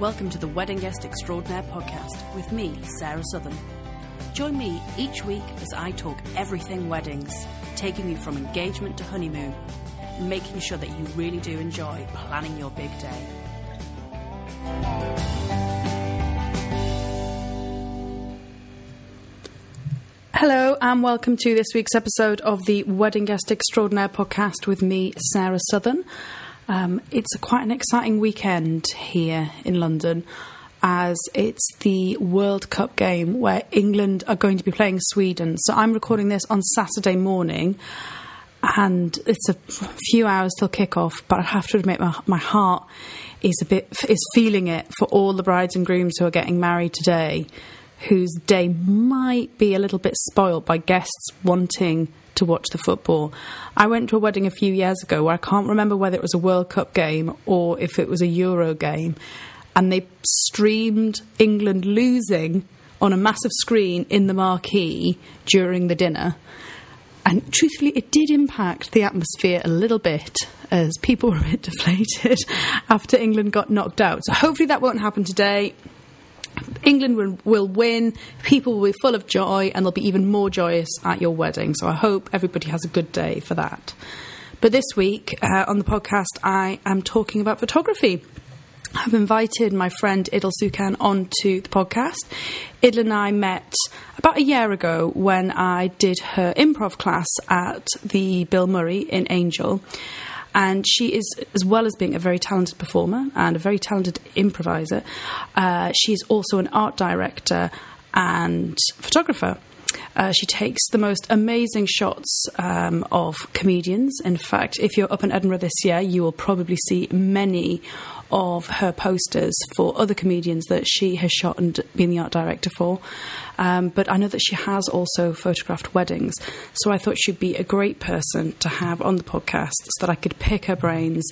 Welcome to the Wedding Guest Extraordinaire podcast with me, Sarah Southern. Join me each week as I talk everything weddings, taking you from engagement to honeymoon, making sure that you really do enjoy planning your big day. Hello, and welcome to this week's episode of the Wedding Guest Extraordinaire podcast with me, Sarah Southern. Um, it's quite an exciting weekend here in London as it's the World Cup game where England are going to be playing Sweden. So I'm recording this on Saturday morning and it's a few hours till kickoff, but I have to admit my, my heart is a bit is feeling it for all the brides and grooms who are getting married today whose day might be a little bit spoiled by guests wanting to watch the football. I went to a wedding a few years ago where I can't remember whether it was a World Cup game or if it was a Euro game, and they streamed England losing on a massive screen in the marquee during the dinner. And truthfully, it did impact the atmosphere a little bit as people were a bit deflated after England got knocked out. So hopefully that won't happen today. England will, win, people will be full of joy, and they'll be even more joyous at your wedding. So I hope everybody has a good day for that. But this week uh, on the podcast, I am talking about photography. I've invited my friend Idil Sukan onto the podcast. Idil and I met about a year ago when I did her improv class at the Bill Murray in Angel. And she is, as well as being a very talented performer and a very talented improviser, uh, she is also an art director and photographer. Uh, she takes the most amazing shots um, of comedians. In fact, if you're up in Edinburgh this year, you will probably see many of her posters for other comedians that she has shot and been the art director for. Um, but I know that she has also photographed weddings. So I thought she'd be a great person to have on the podcast so that I could pick her brains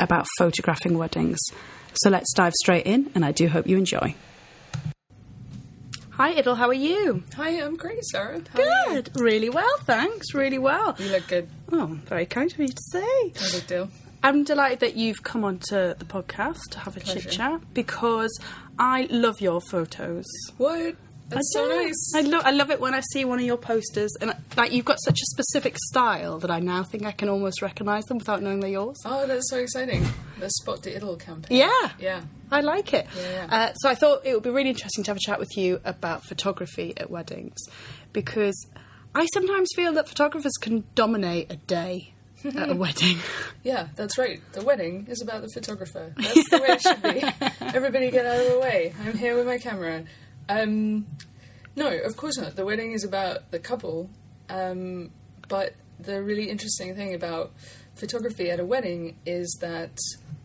about photographing weddings. So let's dive straight in, and I do hope you enjoy. Hi, Idil. How are you? Hi, I'm great, Sarah. How good. Really well, thanks. Really well. You look good. Oh, very kind of you to say. No big deal. I'm delighted that you've come onto the podcast to have a chit chat because I love your photos. What? That's so nice. I love I love it when I see one of your posters and like you've got such a specific style that I now think I can almost recognise them without knowing they're yours. Oh, that's so exciting! The Spot the Idil campaign. Yeah, yeah, I like it. Yeah, yeah. Uh, so I thought it would be really interesting to have a chat with you about photography at weddings because I sometimes feel that photographers can dominate a day at a wedding. Yeah, that's right. The wedding is about the photographer. That's the way it should be. Everybody get out of the way. I'm here with my camera. Um, no, of course not. The wedding is about the couple. Um, but the really interesting thing about photography at a wedding is that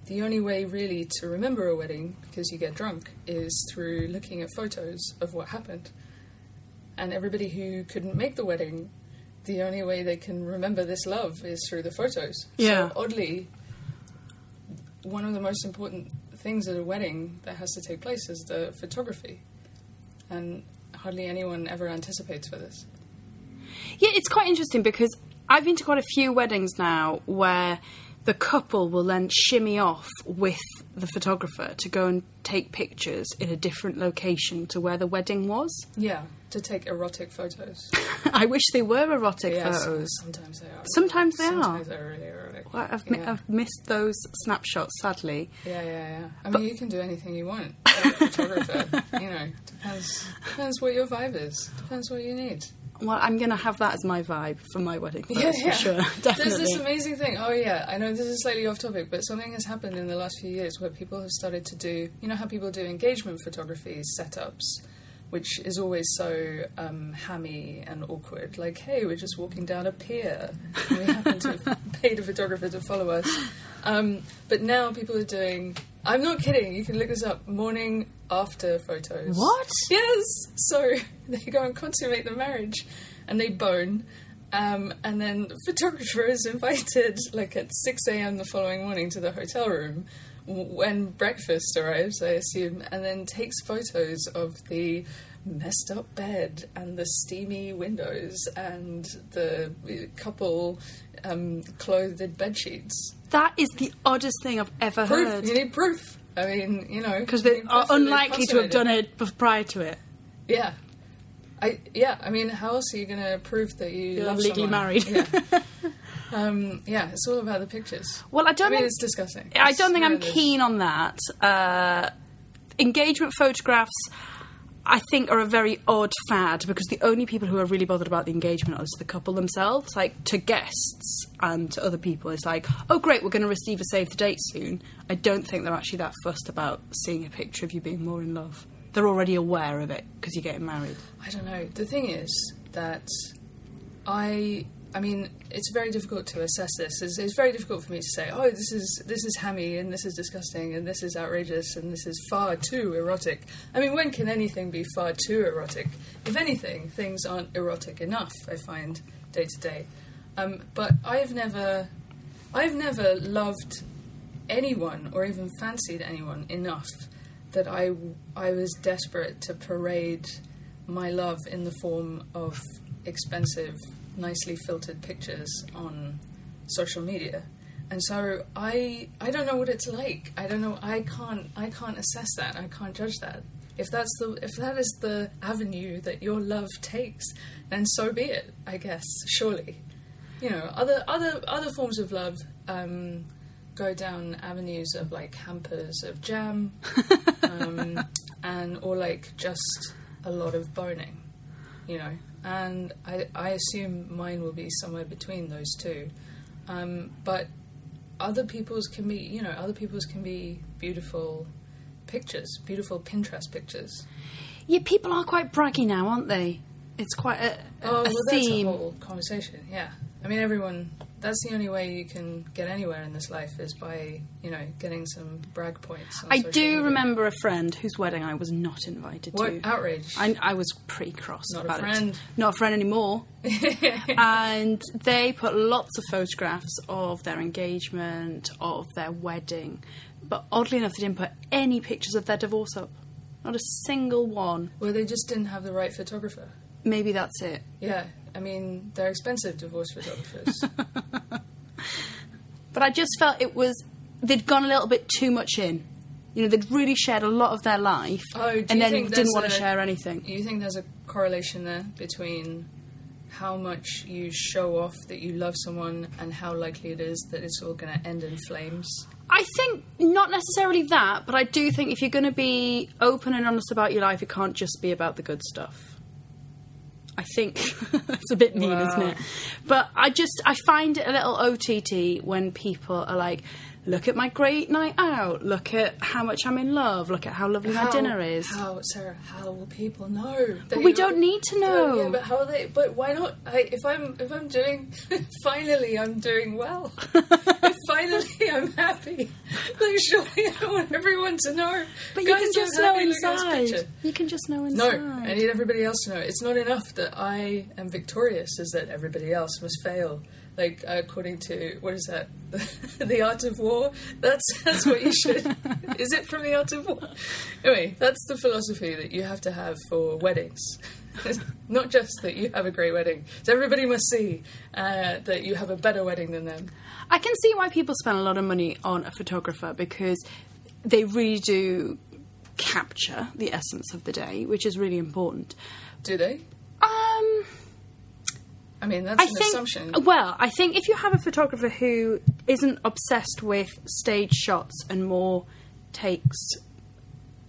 the only way really to remember a wedding, because you get drunk, is through looking at photos of what happened. And everybody who couldn't make the wedding the only way they can remember this love is through the photos. Yeah. So oddly, one of the most important things at a wedding that has to take place is the photography, and hardly anyone ever anticipates for this. Yeah, it's quite interesting because I've been to quite a few weddings now where the couple will then shimmy off with the photographer to go and take pictures in a different location to where the wedding was. Yeah, to take erotic photos. I wish they were erotic Yes, photos. Sometimes they are. Sometimes they Sometimes are. they're really erotic. I've, Yeah. I've missed those snapshots, sadly. Yeah, yeah, yeah. I mean, you can do anything you want. as a photographer, you know, depends depends what your vibe is. Depends what you need. Well, I'm going to have that as my vibe for my wedding Yeah, for yeah. sure. There's this amazing thing. Oh yeah, I know this is slightly off topic, but something has happened in the last few years where people have started to do. You know how people do engagement photography setups, which is always so um, hammy and awkward. Like, hey, we're just walking down a pier, and we happen to have paid a photographer to follow us. Um, but now people are doing. I'm not kidding. You can look this up. Morning after photos. What? Yes. So they go and consummate the marriage, and they bone. Um, and then the photographer is invited, like at 6 a.m. the following morning, to the hotel room when breakfast arrives, I assume, and then takes photos of the messed up bed and the steamy windows and the couple um, clothed in bed sheets. That is the oddest thing I've ever Proof. heard. You need proof. I mean, you know, Because they are unlikely to have done it prior to it. Yeah. I yeah, I mean, how else are you going to prove that you You're love legally someone? married. Yeah. um, yeah, it's all about the pictures. Well, I I don't mean, think it's disgusting. I don't think I'm keen on that. Uh, engagement photographs, I think, are a very odd fad because the only people who are really bothered about the engagement are the couple themselves. Like to guests and to other people, it's like, oh great, we're going to receive a save the date soon. I don't think they're actually that fussed about seeing a picture of you being more in love. They're already aware of it because you're getting married. I don't know. The thing is that I I mean, it's very difficult to assess this. It's, it's very difficult for me to say, "Oh, this is this is hammy and this is disgusting and this is outrageous and this is far too erotic." I mean, when can anything be far too erotic? If anything, things aren't erotic enough. I find day to day. Um, but I've never, I've never loved anyone or even fancied anyone enough that I I was desperate to parade my love in the form of expensive, nicely filtered pictures on social media. And so I I don't know what it's like. I don't know. I can't I can't assess that. I can't judge that. If that's the if that is the avenue that your love takes, then so be it. I guess surely, you know, other other other forms of love um, go down avenues of like hampers of jam, um, and or like just a lot of boning, you know. And I, I assume mine will be somewhere between those two. Um, but other people's can be, you know, other people's can be beautiful pictures, beautiful Pinterest pictures. Yeah, people are quite braggy now, aren't they? It's quite a, a Oh, well, that's a whole conversation. Yeah, I mean, everyone. That's the only way you can get anywhere in this life is by, you know, getting some brag points. On I do media. remember a friend whose wedding I was not invited What to. outrage! I, I was pretty cross Not a about friend. it. Not a friend anymore. and they put lots of photographs of their engagement, of their wedding, but oddly enough, they didn't put any pictures of their divorce up. Not a single one. well, they just didn't have the right photographer. Maybe that's it. Yeah, I mean, they're expensive divorce photographers. But I just felt it was they'd gone a little bit too much in. You know, they'd really shared a lot of their life, Oh, and then didn't want to share anything. you think there's a correlation there between how much you show off that you love someone and how likely it is that it's all going to end in flames? I think not necessarily that, but I do think if you're going to be open and honest about your life, it can't just be about the good stuff. I think it's a bit mean, Wow. isn't it? But I just I find it a little OTT when people are like, "Look at my great night out. Look at how much I'm in love. Look at how lovely my dinner is." How, Sarah? How will people know? that we don't need to know. Yeah, but how they? But why not? I, if I'm if I'm doing, finally I'm doing well. finally I'm happy. Like surely I want everyone to know. But you can just know happy, look at this inside. You can just know inside. No. I need everybody else to know. It's not enough that I am victorious, is that everybody else must fail. Like according to what is that, the Art of War? That's that's what you should. is it from the Art of War? Anyway, that's the philosophy that you have to have for weddings. not just that you have a great wedding, so everybody must see uh, that you have a better wedding than them. I can see why people spend a lot of money on a photographer because they really do capture the essence of the day, which is really important. Do they? I mean, that's I an think. assumption. Well, I think if you have a photographer who isn't obsessed with stage shots and more takes.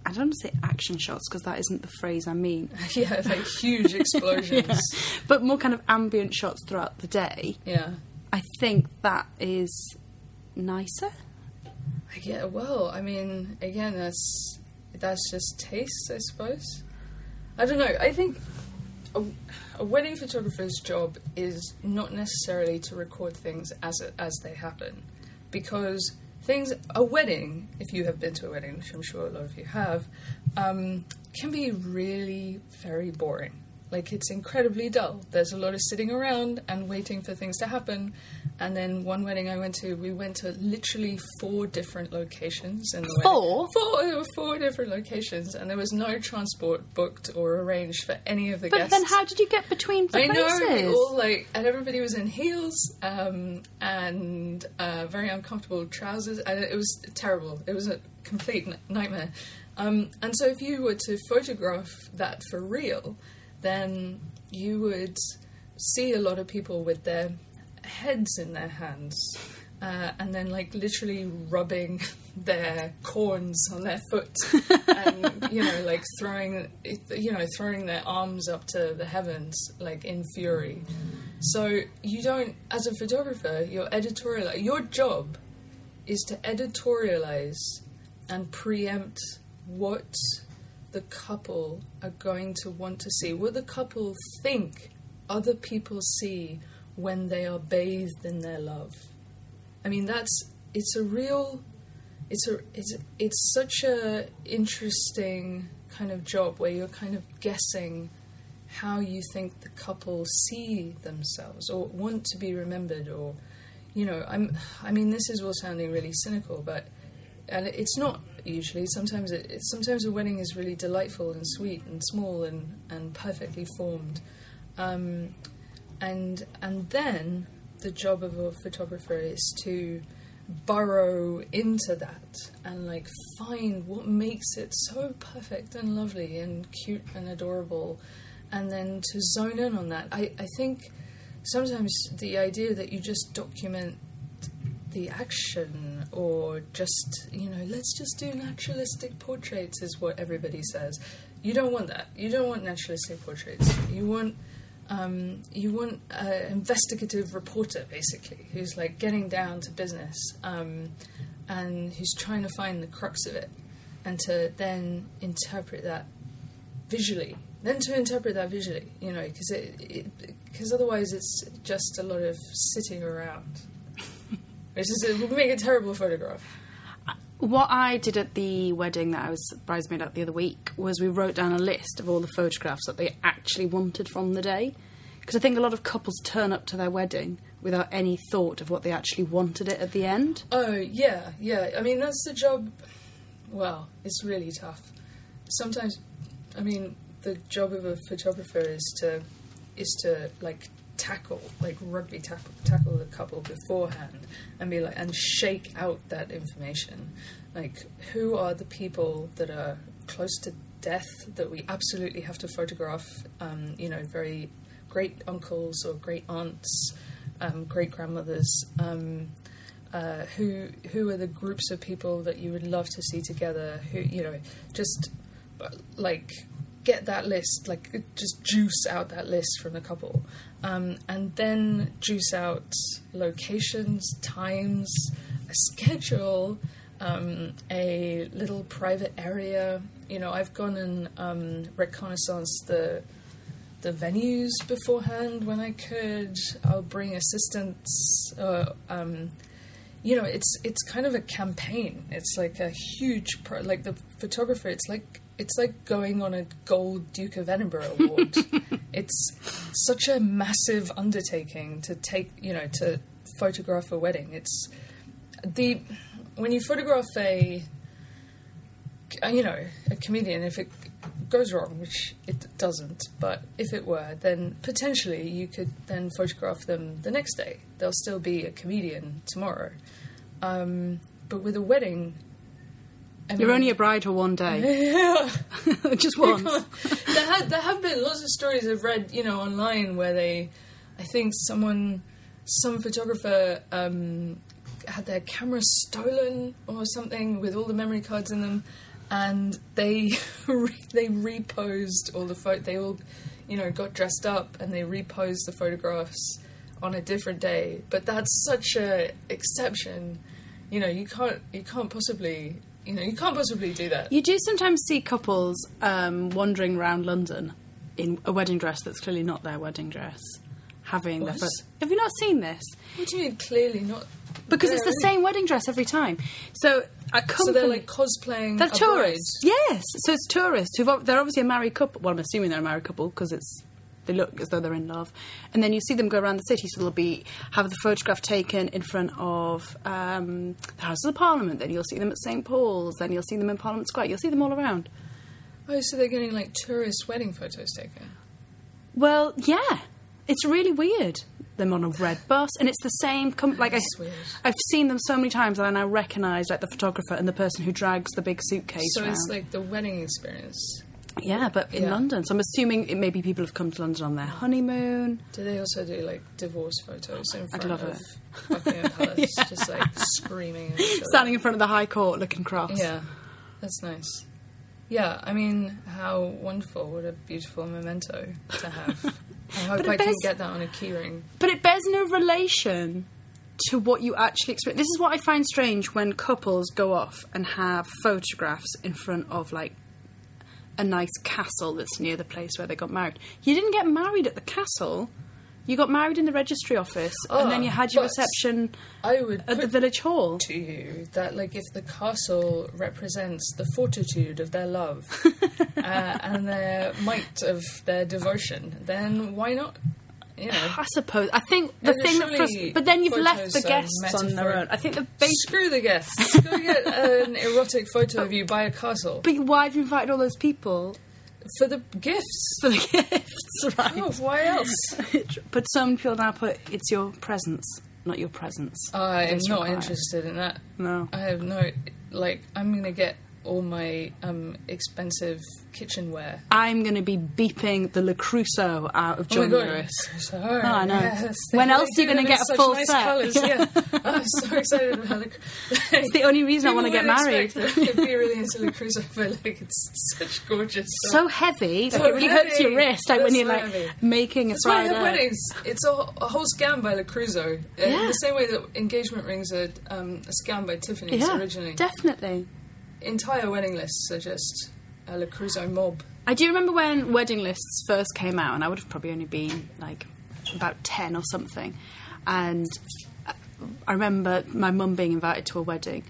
I don't want to say action shots because that isn't the phrase I mean, yeah, like huge explosions. but more kind of ambient shots throughout the day. yeah. I think that is nicer. Yeah, well, I mean, again, that's that's just taste, I suppose. I don't know. I think a, a wedding photographer's job is not necessarily to record things as as they happen, because things a wedding, if you have been to a wedding, which I'm sure a lot of you have, um, can be really very boring. Like it's incredibly dull. There's a lot of sitting around and waiting for things to happen. And then one wedding I went to, we went to literally four different locations in the Four? wedding. Four. There were four different locations, and there was no transport booked or arranged for any of the But guests. But then, how did you get between the I know we places? all like, and everybody was in heels um, and uh, very uncomfortable trousers, and it was terrible. It was a complete n- nightmare. Um, and so, if you were to photograph that for real, then you would see a lot of people with their heads in their hands. Uh, and then, like, literally rubbing their corns on their foot, and you know, like throwing, you know, throwing their arms up to the heavens, like in fury. So you don't, as a photographer, your editorial, your job is to editorialize and preempt what the couple are going to want to see, what the couple think other people see when they are bathed in their love. I mean, that's it's a real, it's a it's it's such a interesting kind of job where you're kind of guessing how you think the couple see themselves or want to be remembered or you know i'm i mean this is all sounding really cynical but and it's not usually. Sometimes it, sometimes a wedding is really delightful and sweet and small and and perfectly formed. Um, and and then the job of a photographer is to burrow into that and like find what makes it so perfect and lovely and cute and adorable and then to zone in on that. I, I think sometimes the idea that you just document the action or just you know let's just do naturalistic portraits is what everybody says. You don't want that. You don't want naturalistic portraits. You want um, you want an investigative reporter basically who's like getting down to business um, and who's trying to find the crux of it and to then interpret that visually. Then to interpret that visually you know because it because otherwise it's just a lot of sitting around which is it would make a terrible photograph What I did at the wedding that I was bridesmaid at the other week was we wrote down a list of all the photographs that they actually wanted from the day. Because I think a lot of couples turn up to their wedding without any thought of what they actually wanted it at the end. Oh yeah, yeah. I mean, that's the job. Well, it's really tough. Sometimes, I mean, the job of a photographer is to is to like tackle, like rugby tackle, tackle the couple beforehand and be like and shake out that information. Like, who are the people that are close to death that we absolutely have to photograph? Um, you know, very great uncles or great aunts, um, great grandmothers. Um, uh, who who are the groups of people that you would love to see together? Who you know, just uh, like get that list, like just juice out that list from the couple, um, and then juice out locations, times, a schedule, um, a little private area. You know, I've gone and um, reconnaissance the the venues beforehand when I could. I'll bring assistants. Uh, um, you know, it's it's kind of a campaign. It's like a huge pro- like the photographer. It's like it's like going on a gold Duke of Edinburgh award. it's such a massive undertaking to take. You know, to photograph a wedding. It's the when you photograph a you know a comedian if it goes wrong which it doesn't but if it were then potentially you could then photograph them the next day they'll still be a comedian tomorrow um, but with a wedding You're only a bride for one day, yeah just once. there, have, there have been lots of stories I've read, you know, online where they, I think someone, some photographer um, had their camera stolen or something with all the memory cards in them, and they they reposed all the photo. They all, you know, got dressed up and they reposed the photographs on a different day. But that's such a exception. You know, you can't you can't possibly. You know, you can't possibly do that. You do sometimes see couples um, wandering around London in a wedding dress that's clearly not their wedding dress, having their first. Have you not seen this? What do you mean? Clearly not. Because it's the same wedding dress every time. So a company. So they're like cosplaying. They're tourists. Yes. So it's tourists who've they're obviously a married couple. Well, I'm assuming they're a married couple because it's they look as though they're in love. And then you see them go around the city, so they'll be have the photograph taken in front of um, the Houses of Parliament. Then you'll see them at St Paul's. Then you'll see them in Parliament Square. You'll see them all around. Oh, so they're getting like tourist wedding photos taken. Well, yeah, it's really weird. Them on a red bus, and it's the same. Com- like I, weird. I've seen them so many times that I now recognise like the photographer and the person who drags the big suitcase. So it's like the wedding experience. Yeah, but in Yeah. London. So I'm assuming it maybe people have come to London on their honeymoon. Do they also do like divorce photos in front love of it. Buckingham Palace, just like screaming at each other? Standing in front of the High Court looking cross. Yeah, that's nice. Yeah, I mean, how wonderful! What a beautiful memento to have. I hope I can get that on a keyring. But it bears no relation to what you actually experience. This is what I find strange when couples go off and have photographs in front of like a nice castle that's near the place where they got married. You didn't get married at the castle. You got married in the registry office, and then Oh, you had your but- reception I would at the put village hall. to you that, like, if the castle represents the fortitude of their love uh, and their might of their devotion, then why not? You know, I suppose. I think the And thing that frust- but then you've left the guests on their own. I think the basic. screw the guests. Go get an erotic photo of you by a castle But why have you invited all those people for the gifts. for the gifts, right? Oh, why else? but some people now put it's your presence, not your presence. I'm not required. interested in that. No. I have no like. I'm gonna get all my um, expensive kitchenware. I'm going to be beeping the Le Creuset out of Oh my John god! Lewis. So, Oh, I know. yes, When else are you them in get a full nice set? Colours, yeah. I'm so excited about it. It's the only reason I want to get married. I'd be really into Le Creuset, but like it's such gorgeous. So heavy, like, So it really hurts your wrist. like when you're like heavy. making a That's why I fried have egg. weddings. It's a, a whole scam by Le Creuset. Uh, Yeah. The same way that engagement rings are um, a scam by Tiffany's Yeah, originally. definitely. Entire wedding lists are just a Le Creuset mob. I do remember when wedding lists first came out, and I would have probably only been like about 10 or something. And uh, I remember my mum being invited to a wedding,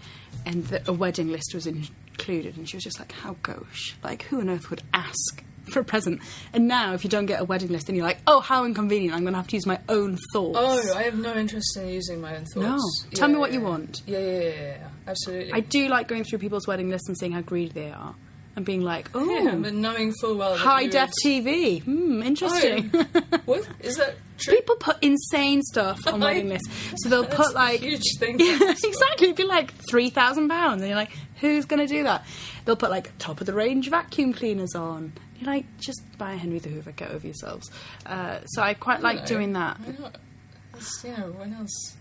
and the, a wedding list was included, and she was just like, How gauche? Like, who on earth would ask for a present? And now, if you don't get a wedding list, then you're like, Oh, how inconvenient, I'm going to have to use my own thoughts. Oh, I have no interest in using my own thoughts. No. Tell me what yeah, you want. Yeah, yeah, yeah, yeah, yeah. Absolutely. I do like going through people's wedding lists and seeing how greedy they are, and being like, Oh, yeah, but knowing full well high def TV. Hmm, interesting. Oh, what is that true? People put insane stuff on wedding lists. So they'll put like huge thing. Yeah, exactly. It'd be like three thousand pounds, and you're like, who's going to do that? They'll put like top of the range vacuum cleaners on. You're like, just buy a Henry the Hoover. Get over yourselves. Uh, so I quite like doing that. Why not? You know, when else?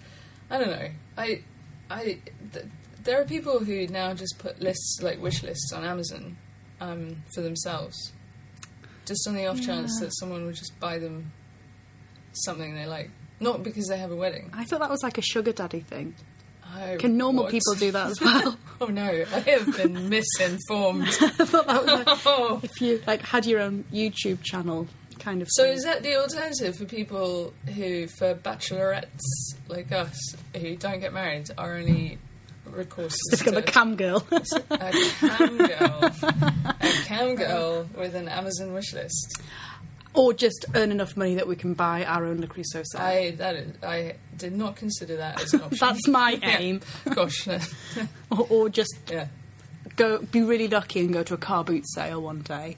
I don't know. I, I, th- there are people who now just put lists like wish lists on Amazon um, for themselves, just on the off chance that someone would just buy them something they like, not because they have a wedding. I thought that was like a sugar daddy thing. Oh, Can normal what? people do that as well? Oh no, I have been misinformed. I thought that was like if you like had your own YouTube channel kind of. So thing. is that the alternative for people who, for bachelorettes like us, who don't get married, are only recourse is Just got to a cam girl. a cam girl, a cam girl with an Amazon wish list. or just earn enough money that we can buy our own Le Creuset set. I that is, I did not consider that as an option. That's my Yeah. aim. Gosh, no. or, or just yeah. go be really lucky and go to a car boot sale one day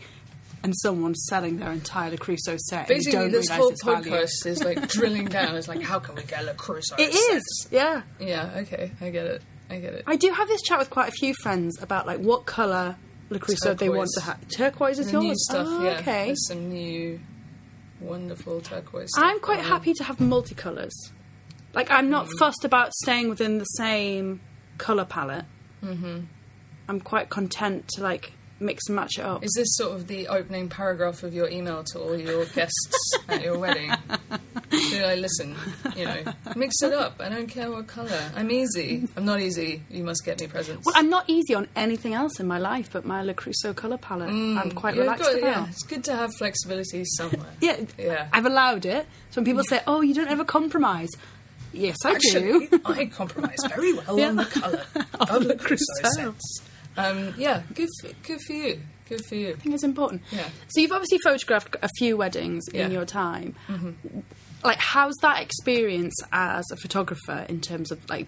and someone's selling their entire Le Creuset set and you Basically, don't this realise whole its value. podcast is like drilling down. It's like, how can we get a Crusoe? It set? is, yeah. Yeah. Okay, I get it. I get it. I do have this chat with quite a few friends about like what colour Creuset they want to have. Turquoise is the yours. new stuff. Oh, yeah. okay. There's some new, wonderful turquoise. Stuff I'm quite happy to have multicolours. Like I'm not Mm. fussed about staying within the same colour palette. Mm-hmm. I'm quite content to like mix and match it up. Is this sort of the opening paragraph of your email to all your guests at your wedding? Do I listen? You know, mix it up. I don't care what colour. I'm easy. I'm not easy. You must get me presents. Well, I'm not easy on anything else in my life, but my Le Creuset colour palette, I'm mm, quite relaxed got- about. yeah, it's good to have flexibility somewhere. Yeah, Yeah. I've allowed it. So when people mm. say, "Oh, you don't ever compromise," yes, I Actually, do. I compromise very well Yeah. on the colour Of of Le the Creuset Creuset. sets. Um, yeah, good for, good for you. Good for you. I think it's important. Yeah. So you've obviously photographed a few weddings Yeah. Mm-hmm. in your time. Like, how's that experience as a photographer in terms of like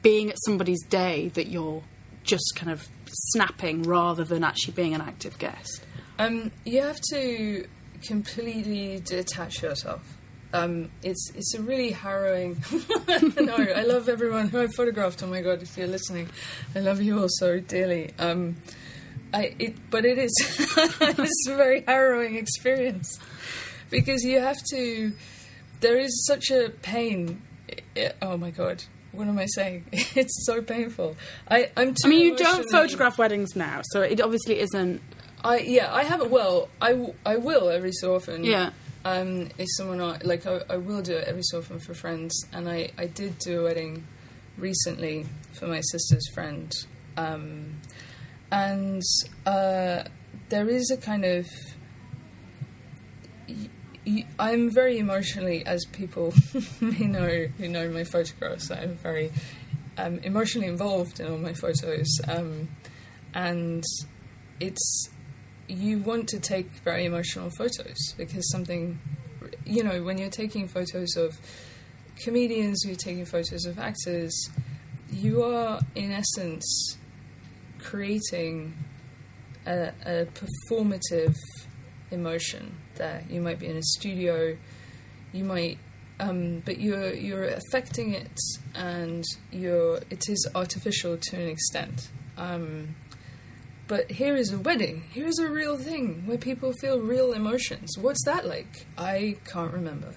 being at somebody's day that you're just kind of snapping rather than actually being an active guest? Um, you have to completely detach yourself. Um, it's it's a really harrowing. no, I love everyone who I photographed. Oh my god, if you're listening, I love you all so dearly. Um, I it, but it is it's a very harrowing experience because you have to. There is such a pain. I- oh my god, what am I saying? It's so painful. I I'm. Too I mean, you don't photograph weddings now, so it obviously isn't. I yeah, I have it. Well, I, w- I will every so often. Yeah. Um, if someone I- like I, I will do it every so often for friends, and I I did do a wedding recently for my sister's friend, um, and uh, there is a kind of. y- y- I'm very emotionally, as people may know who know my photographs. I'm very um, emotionally involved in all my photos, um, and it's you want to take very emotional photos because something you know when you're taking photos of comedians you're taking photos of actors you are in essence creating a, a performative emotion there. You might be in a studio you might um, but you're you're affecting it and you're it is artificial to an extent. Um, but here is a wedding. Here is a real thing where people feel real emotions. What's that like? I can't remember.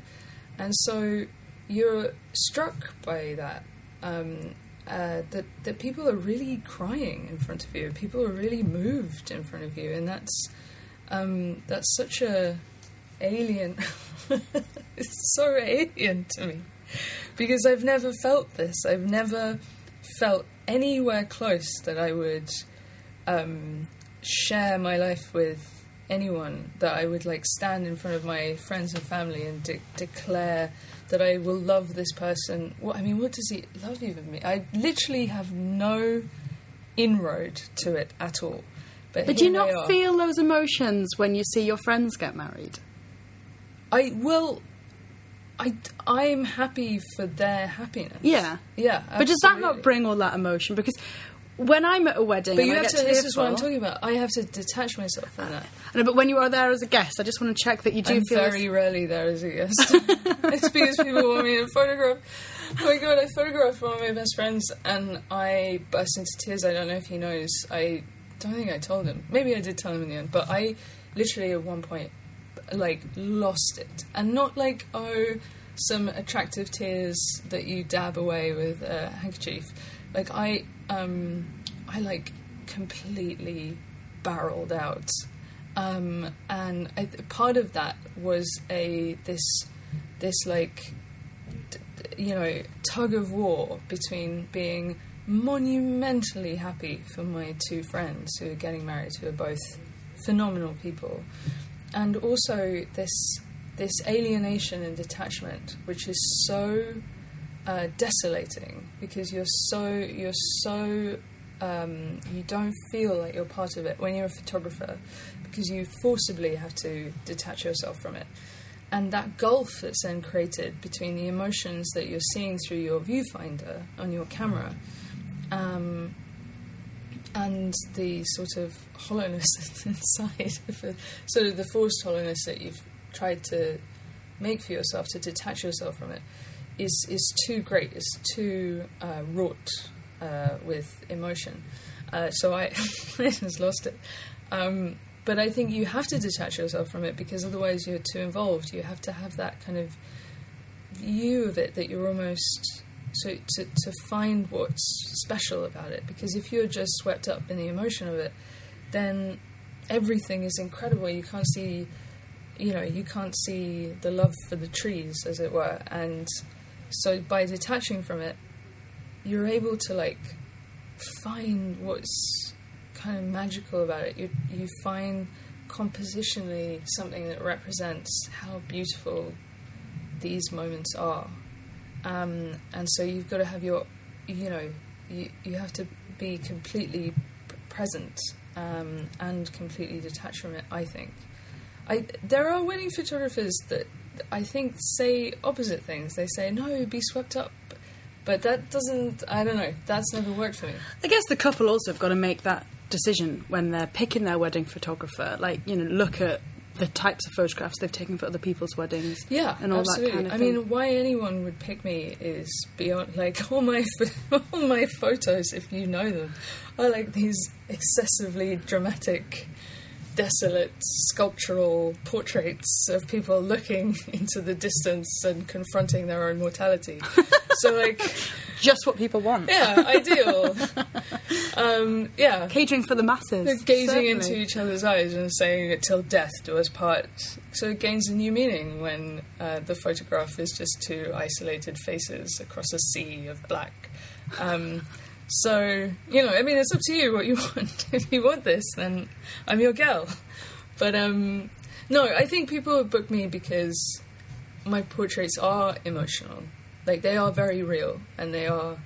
And so you're struck by that. Um, uh, that that people are really crying in front of you. People are really moved in front of you, and that's um, that's such a alien. it's so alien to me because I've never felt this. I've never felt anywhere close that I would um, share my life with anyone that I would like stand in front of my friends and family and de- declare that I will love this person. What I mean, what does he love even me? I literally have no inroad to it at all. But, But do you not feel those emotions when you see your friends get married? I will. I I'm happy for their happiness. Yeah. yeah. But does that not bring all that emotion? Because when I'm at a wedding, But you I have to. to This is what I'm talking about. I have to detach myself from that. Know, but when you are there as a guest, I just want to check that you do I'm feel very rarely there as a guest. it's because people want me to photograph. Oh my god, I photographed one of my best friends and I burst into tears. I don't know if he knows. I don't think I told him. Maybe I did tell him in the end, but I literally at one point like lost it. And not like, oh, some attractive tears that you dab away with a handkerchief. Like I um I like completely barreled out. Um, and I, part of that was a this this like you know tug of war between being monumentally happy for my two friends who are getting married, who are both phenomenal people, and also this this alienation and detachment, which is so desolating because you're so you're so um, you don't feel like you're part of it when you're a photographer because you forcibly have to detach yourself from it. And that gulf that's then created between the emotions that you're seeing through your viewfinder on your camera um, and the sort of hollowness that's inside, sort of the forced hollowness that you've tried to make for yourself to detach yourself from it, is is too great. It's too uh, wrought uh, with emotion. Uh, so I, I just lost it. Um, but I think you have to detach yourself from it because otherwise you're too involved. You have to have that kind of view of it that you're almost so to to find what's special about it. Because if you're just swept up in the emotion of it, then everything is incredible. You can't see, you know, you can't see the love for the trees, as it were. And so by detaching from it, you're able to like find what's kind of magical about it. You you find compositionally something that represents how beautiful these moments are. Um, and so you've got to have your, you know, you, you have to be completely present um, and completely detached from it. I think. I there are wedding photographers that I think say opposite things. They say no, be swept up, but that doesn't. I don't know. That's never worked for me. I guess the couple also have got to make that decision when they're picking their wedding photographer. Like, you know, look at the types of photographs they've taken for other people's weddings. Yeah, and all absolutely. that kind of I thing. mean, why anyone would pick me is beyond like all my all my photos, if you know them, are like these excessively dramatic, desolate, sculptural portraits of people looking into the distance and confronting their own mortality. so, like, just what people want. yeah, ideal. um, yeah, Catering for the masses. they're gazing certainly. into each other's eyes and saying "till death do us part." So it gains a new meaning when uh, the photograph is just two isolated faces across a sea of black. Um, so you know, I mean, it's up to you what you want. if you want this, then I'm your girl. But um, no, I think people book me because my portraits are emotional. Like they are very real, and they are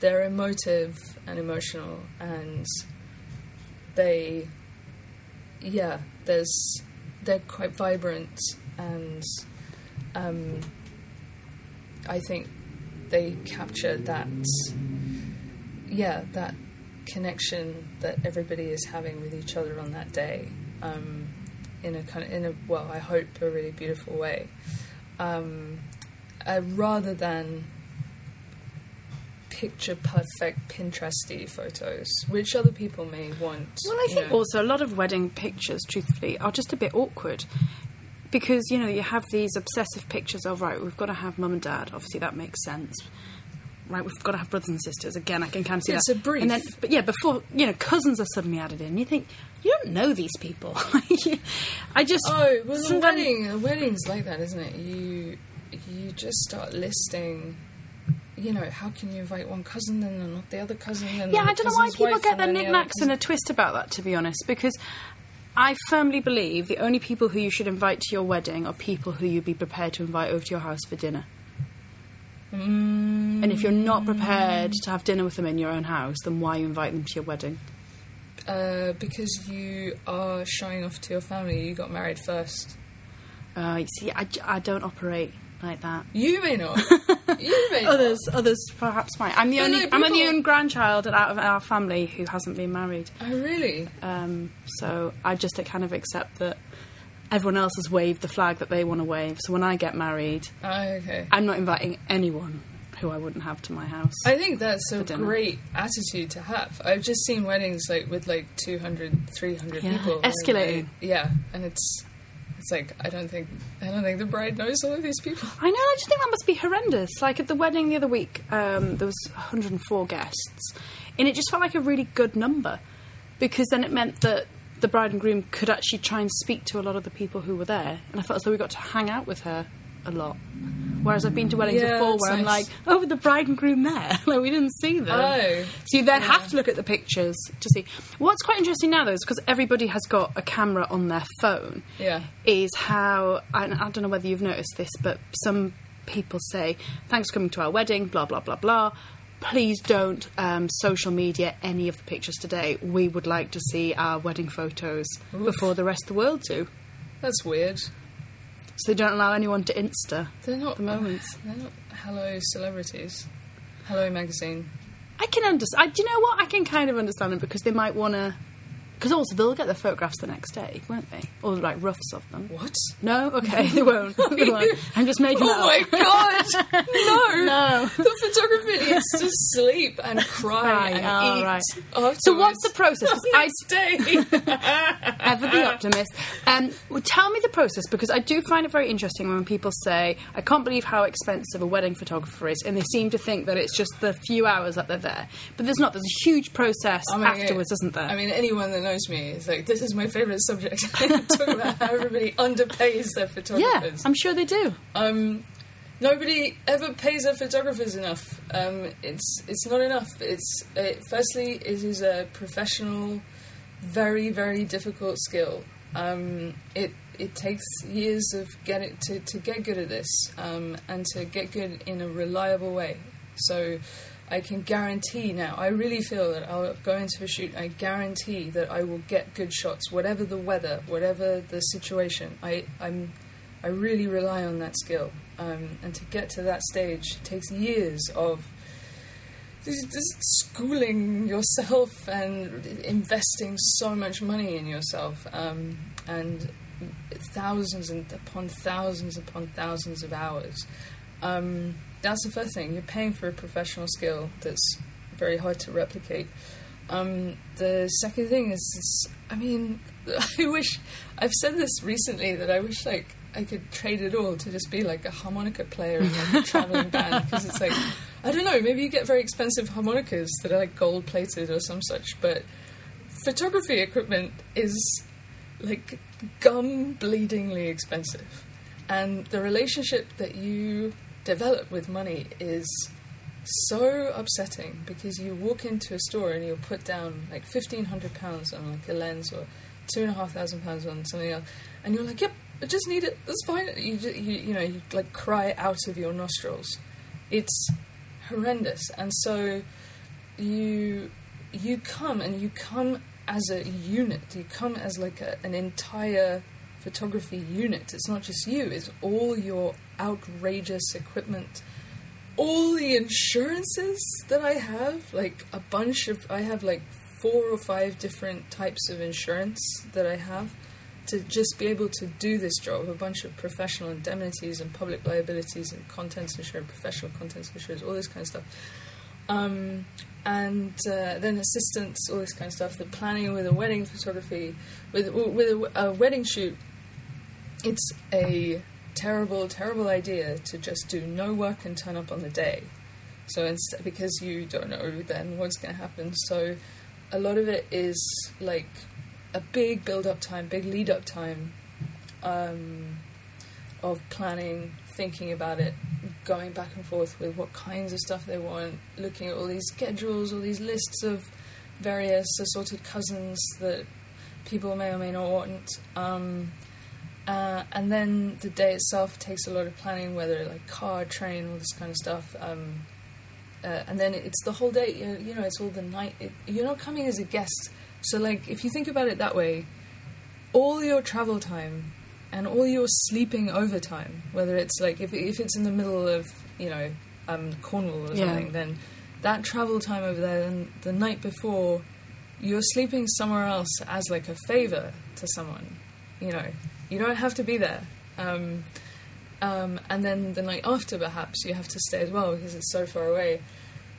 they're emotive and emotional, and they yeah there's they're quite vibrant and um, I think they capture that yeah that connection that everybody is having with each other on that day um, in a kind of in a well I hope a really beautiful way um, uh, rather than picture perfect Pinteresty photos, which other people may want. Well, I think know. also a lot of wedding pictures, truthfully, are just a bit awkward. Because, you know, you have these obsessive pictures of, right, we've got to have mum and dad. Obviously, that makes sense. Right, we've got to have brothers and sisters. Again, I can kind of see It's that. a brief. And then, but yeah, before, you know, cousins are suddenly added in. You think, you don't know these people. I just. Oh, well, the wedding, the wedding's like that, isn't it? You you just start listing. You know, how can you invite one cousin and then not the other cousin? And Yeah, I don't know why people get their then the other knickknacks cousin- a twist about that, to be honest, because I firmly believe the only people who you should invite to your wedding are people who you'd be prepared to invite over to your house for dinner. Mm, And if you're not prepared to have dinner with them in your own house, then why you invite them to your wedding? uh, because you are showing off to your family. You got married first. Uh, you see, I, I don't operate like that. You may not. you may not. Others, others perhaps might. I'm the But only, no, I'm the only grandchild out of our family who hasn't been married. Oh, really? Um, so I just kind of accept that everyone else has waved the flag that they want to wave. So when I get married, Oh, okay. I'm not inviting anyone who I wouldn't have to my house. I think that's a dinner. great attitude to have. I've just seen weddings like with like 200, 300 Yeah, people. and escalating. they- yeah, and it's it's like I don't think I don't think the bride knows all of these people. I know. I just think that must be horrendous. Like at the wedding the other week, um, there was 104 guests, and it just felt like a really good number because then it meant that the bride and groom could actually try and speak to a lot of the people who were there, and I felt as though we got to hang out with her a lot. Whereas I've been to weddings Yeah, before where I'm nice. like, oh, with the bride and groom there, like we didn't see them. Oh. So you then have to look at the pictures to see. What's quite interesting now, though, is because everybody has got a camera on their phone Yeah. is how and I don't know whether you've noticed this, but some people say, "Thanks for coming to our wedding." Blah blah blah blah. Please don't um, social media any of the pictures today. We would like to see our wedding photos before the rest of the world do. That's weird. So they don't allow anyone to Insta. They're not The moments. They're not hello celebrities. Hello magazine. I can understand. Do you know what? I can kind of understand them because they might want to. Because also they'll get the photographs the next day, won't they? Or like roughs of them. What? No, okay, they won't. They won't. I'm just making Oh my god! No! No. The photographer needs to sleep and cry Right, and oh, eat. right. Afterwards. So what's the process? I day. ever the optimist. Um, well, tell me the process because I do find it very interesting when people say, "I can't believe how expensive a wedding photographer is," and they seem to think that it's just the few hours that they're there. But there's not. There's a huge process I mean, afterwards, isn't there? I mean, anyone that knows me is like, this is my favourite subject. Talk about how everybody underpays their photographers. yeah. I'm sure they do. Um, nobody ever pays their photographers enough. Um, it's it's not enough. It's it, firstly, it is a professional, very very difficult skill. Um, it it takes years of get it to, to get good at this um, and to get good in a reliable way. So, I can guarantee now. I really feel that I'll go into a shoot. I guarantee that I will get good shots, whatever the weather, whatever the situation. I I'm I really rely on that skill. Um, and to get to that stage takes years of just schooling yourself and investing so much money in yourself um, and thousands and upon thousands upon thousands of hours. Um, that's the first thing. You're paying for a professional skill that's very hard to replicate. Um, the second thing is, I mean, I wish I've said this recently that I wish like I could trade it all to just be like a harmonica player in like a traveling band because it's like I don't know maybe you get very expensive harmonicas that are like gold plated or some such but photography equipment is like gum bleedingly expensive and the relationship that you develop with money is so upsetting because you walk into a store and you'll put down like fifteen hundred pounds on like a lens or two and a half thousand pounds on something else and you're like yep I just need it. That's fine. You, you, you know, you like cry out of your nostrils. It's horrendous, and so you you come and you come as a unit. You come as like a, an entire photography unit. It's not just you. It's all your outrageous equipment, all the insurances that I have. Like a bunch of, I have like four or five different types of insurance that I have to just be able to do this job, a bunch of professional indemnities and public liabilities and contents insurance, professional contents insurance, all this kind of stuff. Um, and uh, then assistants, all this kind of stuff. The planning with a wedding photography, with with a, a wedding shoot, it's a terrible, terrible idea to just do no work and turn up on the day. So instead, because you don't know then what's going to happen, so a lot of it is like a big build up time, big lead up time um, of planning, thinking about it, going back and forth with what kinds of stuff they want, looking at all these schedules, all these lists of various assorted cousins that people may or may not want. Um, uh, and then the day itself takes a lot of planning, whether like car, train, all this kind of stuff. Um, uh, and then it's the whole day. You know, you know it's all the night. It, you're not coming as a guest so, like, if you think about it that way, all your travel time and all your sleeping overtime, whether it's like if if it's in the middle of you know um, Cornwall or something, yeah. then that travel time over there, and the night before, you're sleeping somewhere else as like a favor to someone. You know, you don't have to be there. Um, um, and then the night after, perhaps you have to stay as well because it's so far away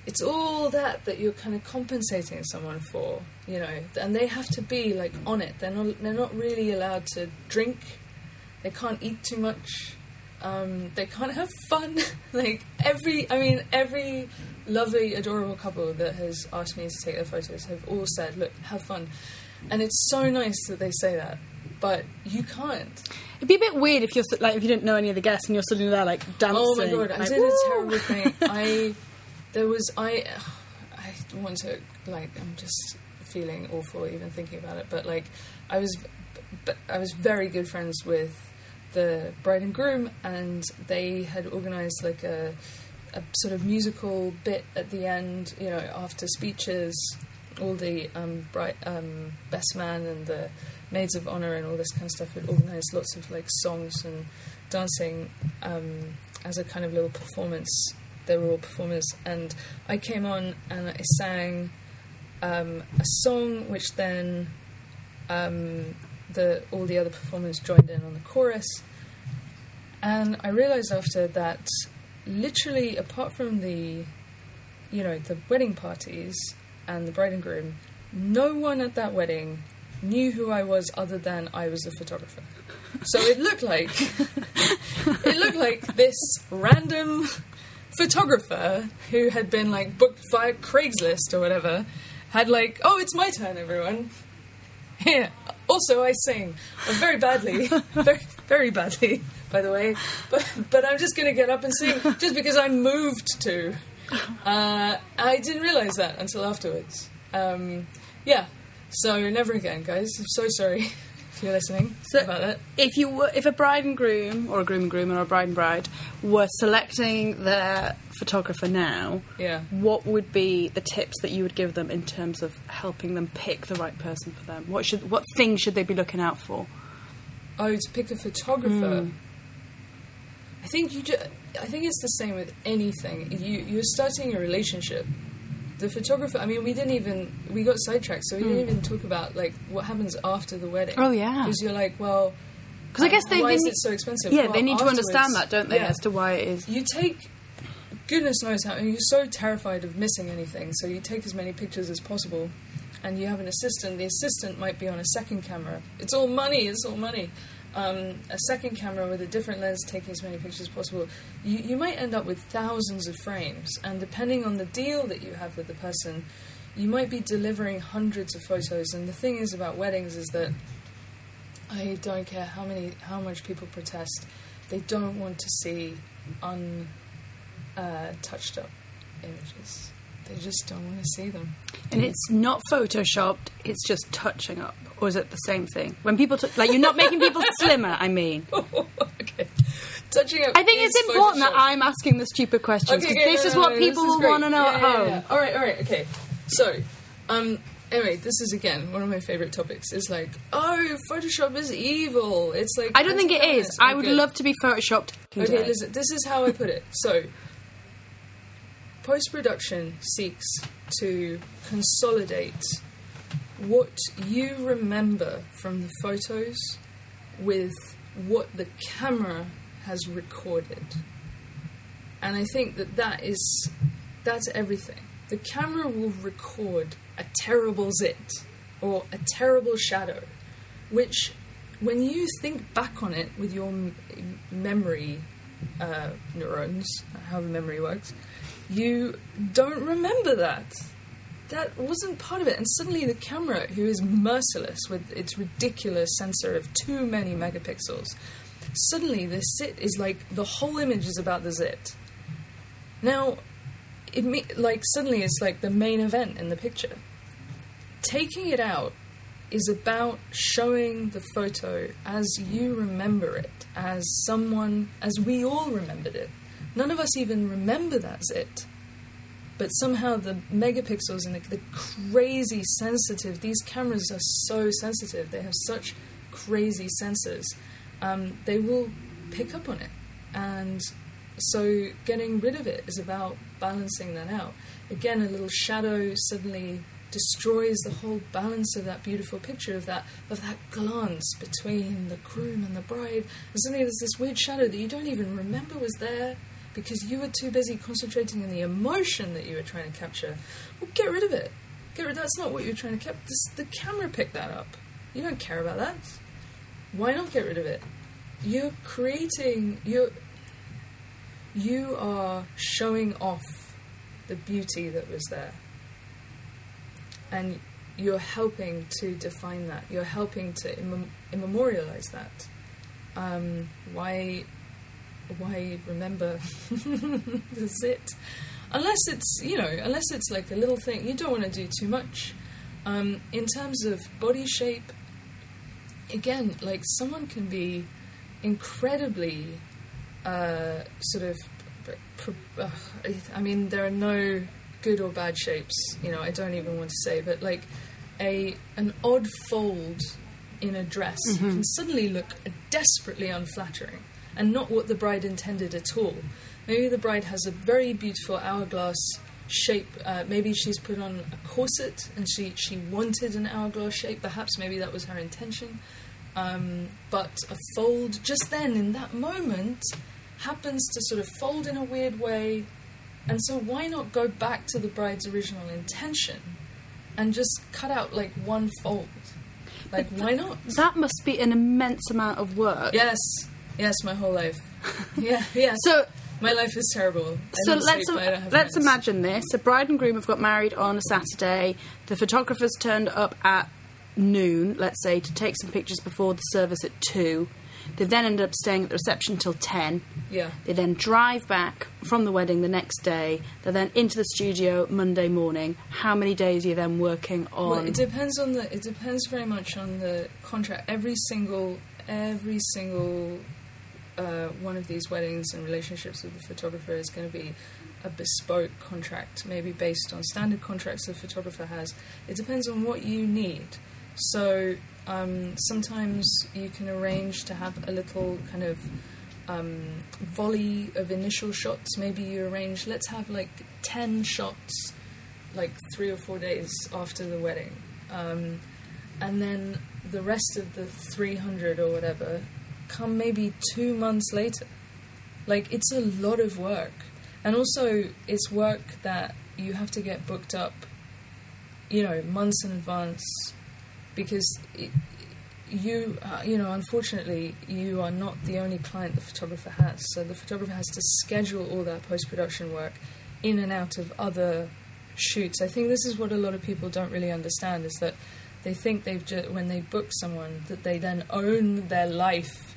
it's all that that you're kind of compensating someone for, you know, and they have to be like on it. They're not they're not really allowed to drink. They can't eat too much. Um, they can't have fun. like every, I mean, every lovely, adorable couple that has asked me to take their photos have all said, "Look, have fun," and it's so nice that they say that. But you can't. It'd be a bit weird if you're like if you didn't know any of the guests and you're sitting there like dancing. Oh my god! Like, I did Woo! a terrible thing. I there was I I want to like I'm just feeling awful even thinking about it but like I was I was very good friends with the bride and groom and they had organized like a a sort of musical bit at the end you know after speeches all the um, bright um, best man and the maids of honor and all this kind of stuff. Had organized lots of like songs and dancing um, as a kind of little performance they were all performers, and I came on and I sang um, a song, which then um, the all the other performers joined in on the chorus, and I realised after that, literally, apart from the, you know, the wedding parties and the bride and groom, no one at that wedding knew who I was other than I was a photographer. So it looked like it looked like this random photographer who had been like booked via Craigslist or whatever had like, oh, it's my turn, everyone. Here. Also, I sing very badly, very, very badly, by the way. But but I'm just going to get up and sing just because I'm moved to. Uh, I didn't realize that until afterwards. Um, yeah. So never again, guys. I'm so sorry if you're listening so about that. If you were, if a bride and groom, or a groom and groom, or a bride and bride, were selecting their photographer now, Yeah. what would be the tips that you would give them in terms of helping them pick the right person for them? What should what things should they be looking out for? Oh, to pick a photographer. Hmm. I think you. Ju- I think it's the same with anything. You you're starting a relationship. The photographer. I mean, we didn't even we got sidetracked, so we didn't even talk about like what happens after the wedding. Hmm. Oh, yeah. because you're like, well, Because I guess they, why they is need, it so expensive? yeah, Well, they need to understand that, don't they, yeah. as to why it is. You take, goodness knows how, and you're so terrified of missing anything, so you take as many pictures as possible, and you have an assistant. The assistant might be on a second camera. It's all money, it's all money. Um, a second camera with a different lens taking as many pictures as possible. You, you might end up with thousands of frames, and depending on the deal that you have with the person, you might be delivering hundreds of photos. And the thing is about weddings is that I don't care how many how much people protest. They don't want to see untouched uh, up images. They just don't want to see them. And it's not photoshopped; it's just touching up, or is it the same thing? When people t- like, you're not making people slimmer. I mean, okay, touching up. I think it's important that I'm asking the stupid questions Okay, because okay, this no, is no, what no, people want to know Yeah, at yeah, home. yeah. All right, all right, okay. So, um, anyway, this is again one of my favorite topics. Is like, oh, Photoshop is evil. It's like I don't think it is. I would good. love to be photoshopped. Okay, listen, this is how I put it. So, post production seeks to consolidate what you remember from the photos with what the camera has recorded. And I think that that is that's everything. The camera will record a terrible zit or a terrible shadow, which when you think back on it with your memory uh, neurons, however memory works, you don't remember that. That wasn't part of it. And suddenly the camera, who is merciless with its ridiculous sensor of too many megapixels, suddenly the zit is like the whole image is about the zit. Now, it me- like suddenly it's like the main event in the picture. Taking it out is about showing the photo as you remember it, as someone, as we all remembered it. None of us even remember that it. But somehow the megapixels and the, the crazy sensitive, these cameras are so sensitive, they have such crazy sensors, um, they will pick up on it. And so getting rid of it is about balancing that out. Again, a little shadow suddenly destroys the whole balance of that beautiful picture of that of that glance between the groom and the bride. And suddenly there's this weird shadow that you don't even remember was there because you were too busy concentrating on the emotion that you were trying to capture. Well, get rid of it. Get rid. That's not what you're trying to capture. The camera picked that up. You don't care about that. Why not get rid of it? You're creating. You're. You are showing off the beauty that was there and you're helping to define that. You're helping to immem- immemorialize that. Um, why, why remember the zit? Unless it's you know, unless it's like a little thing. You don't want to do too much. Um, in terms of body shape, again, like someone can be incredibly uh, sort of. pr- pr- uh, I mean, there are no good or bad shapes. You know, I don't even want to say, but like a an odd fold in a dress can suddenly look desperately unflattering and not what the bride intended at all. Maybe the bride has a very beautiful hourglass shape. Uh, maybe she's put on a corset and she she wanted an hourglass shape. Perhaps maybe that was her intention. Um, but a fold just then in that moment happens to sort of fold in a weird way and so, why not go back to the bride's original intention and just cut out like one fold? Like, why not? That must be an immense amount of work. Yes, yes, my whole life. Yeah, yeah. So, my life is terrible. So let's sleep, let's imagine this: a bride and groom have got married on a Saturday. The photographers turned up at noon, let's say, to take some pictures before the service at two. They then ended up staying at the reception till ten. Yeah, They then drive back from the wedding the next day. They're then into the studio Monday morning. How many days are you then working on? well, it depends on the. It depends very much on the contract. Every single, every single uh, one of these weddings and relationships with the photographer is going to be a bespoke contract, maybe based on standard contracts the photographer has. It depends on what you need. So um, sometimes you can arrange to have a little kind of um, volley of initial shots. Maybe you arrange, let's have like 10 shots, like three or four days after the wedding. Um, and then the rest of the 300 or whatever come maybe two months later. Like, it's a lot of work. And also, it's work that you have to get booked up, you know, months in advance because it, you, uh, you know, unfortunately, you are not the only client the photographer has. So the photographer has to schedule all that post production work in and out of other shoots. I think this is what a lot of people don't really understand is that they think they've just, when they book someone that they then own their life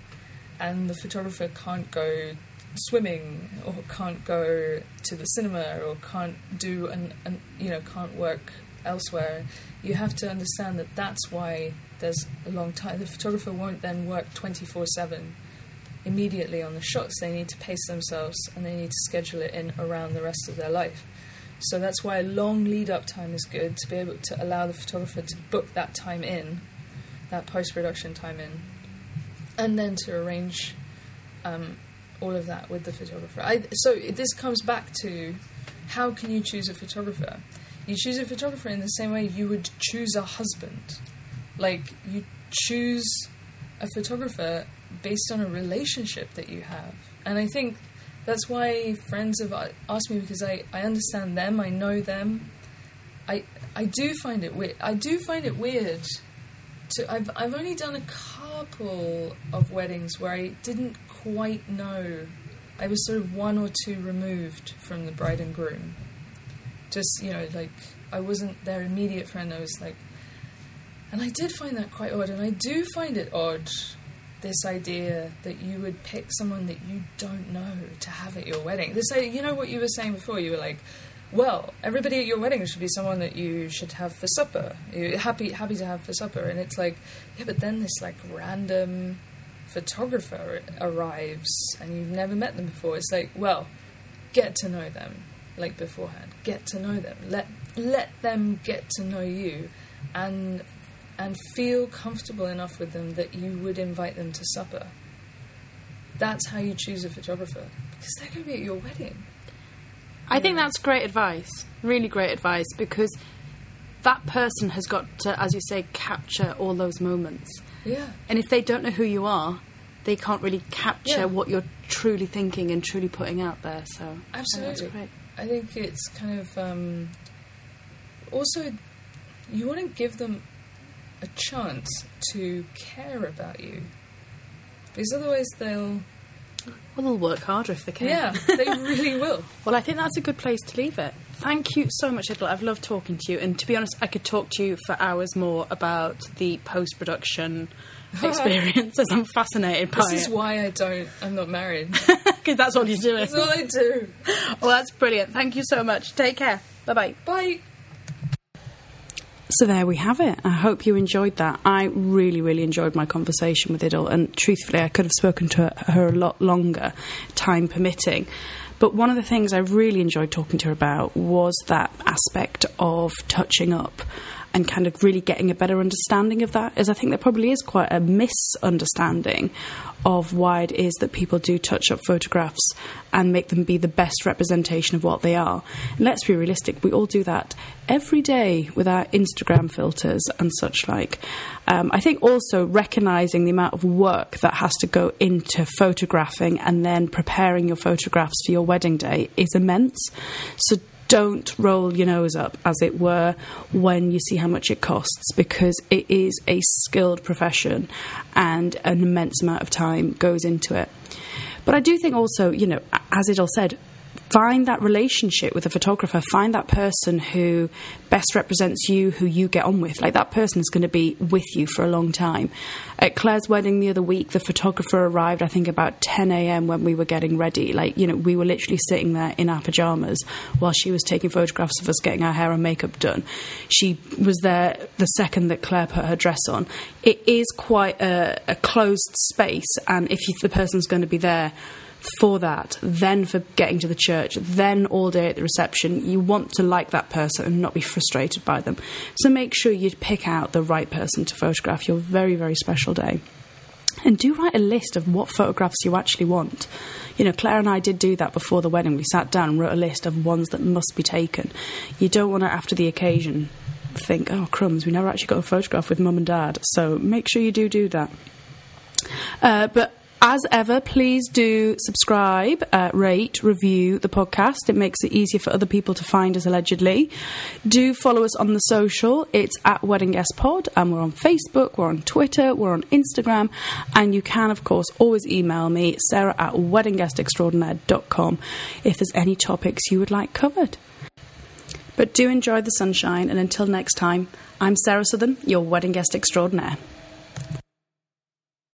and the photographer can't go swimming or can't go to the cinema or can't do and an you know can't work elsewhere. You have to understand that that's why there's a long time. The photographer won't then work 24/7 immediately on the shots. They need to pace themselves and they need to schedule it in around the rest of their life. So that's why a long lead up time is good to be able to allow the photographer to book that time in that post production time in and then to arrange um, all of that with the photographer. I, so this comes back to how can you choose a photographer? You choose a photographer in the same way you would choose a husband. Like you choose a photographer based on a relationship that you have. And I think that's why friends have asked me because I, I understand them, I know them. I I do find it weird. I do find it weird to I've I've only done a couple of weddings where I didn't quite know. I was sort of one or two removed from the bride and groom. Just, you know, like, I wasn't their immediate friend. I was like, and I did find that quite odd. And I do find it odd, this idea that you would pick someone that you don't know to have at your wedding. This, uh, you know what you were saying before? You were like, well, everybody at your wedding should be someone that you should have for supper. You're happy, happy to have for supper. And it's like, yeah, but then this like random photographer arrives and you've never met them before, it's like, well, get to know them like beforehand. Get to know them. Let let them get to know you, and and feel comfortable enough with them that you would invite them to supper. That's how you choose a photographer because they're going to be at your wedding. I think that's great advice. Really great advice because that person has got to, as you say, capture all those moments. Yeah. And if they don't know who you are, they can't really capture Yeah. what you're truly thinking and truly putting out there. So I Absolutely. great. I think it's kind of um, also you want to give them a chance to care about you because otherwise they'll Well, they'll work harder if they can. yeah they really will Well, I think that's a good place to leave it. Thank you so much, Idle. I've loved talking to you, and to be honest, I could talk to you for hours more about the post production experience, as I'm fascinated by this is it. why I don't I'm not married Because that's all you're doing. that's all I do Well, that's brilliant. Thank you so much. Take care. Bye bye bye. So there we have it. I hope you enjoyed that. I really, really enjoyed my conversation with Idle, and truthfully, I could have spoken to her a lot longer, time permitting. But one of the things I really enjoyed talking to her about was that aspect of touching up and kind of really getting a better understanding of that is I think there probably is quite a misunderstanding of why it is that people do touch up photographs and make them be the best representation of what they are. And let's be realistic, we all do that every day with our Instagram filters and such like. Um, I think also recognizing the amount of work that has to go into photographing and then preparing your photographs for your wedding day is immense. So don't roll your nose up, as it were, when you see how much it costs, because it is a skilled profession and an immense amount of time goes into it. But I do think also, you know, as it all said, find that relationship with a photographer, find that person who best represents you, who you get on with. Like that person is going to be with you for a long time. At Claire's wedding the other week, the photographer arrived, I think, about 10 a.m. when we were getting ready. Like, you know, we were literally sitting there in our pajamas while she was taking photographs of us getting our hair and makeup done. She was there the second that Claire put her dress on. It is quite a, a closed space, and if you, the person's going to be there, for that, then for getting to the church, then all day at the reception. You want to like that person and not be frustrated by them. So make sure you pick out the right person to photograph your very, very special day. And do write a list of what photographs you actually want. You know, Claire and I did do that before the wedding. We sat down and wrote a list of ones that must be taken. You don't want to, after the occasion, think, oh, crumbs, we never actually got a photograph with mum and dad. So make sure you do do that. Uh, but as ever, please do subscribe, uh, rate, review the podcast. It makes it easier for other people to find us, allegedly. Do follow us on the social. It's at Wedding Guest Pod, and we're on Facebook, we're on Twitter, we're on Instagram, and you can, of course, always email me, sarah at weddingguestextraordinaire.com, if there's any topics you would like covered. But do enjoy the sunshine, and until next time, I'm Sarah Southern, your wedding guest extraordinaire.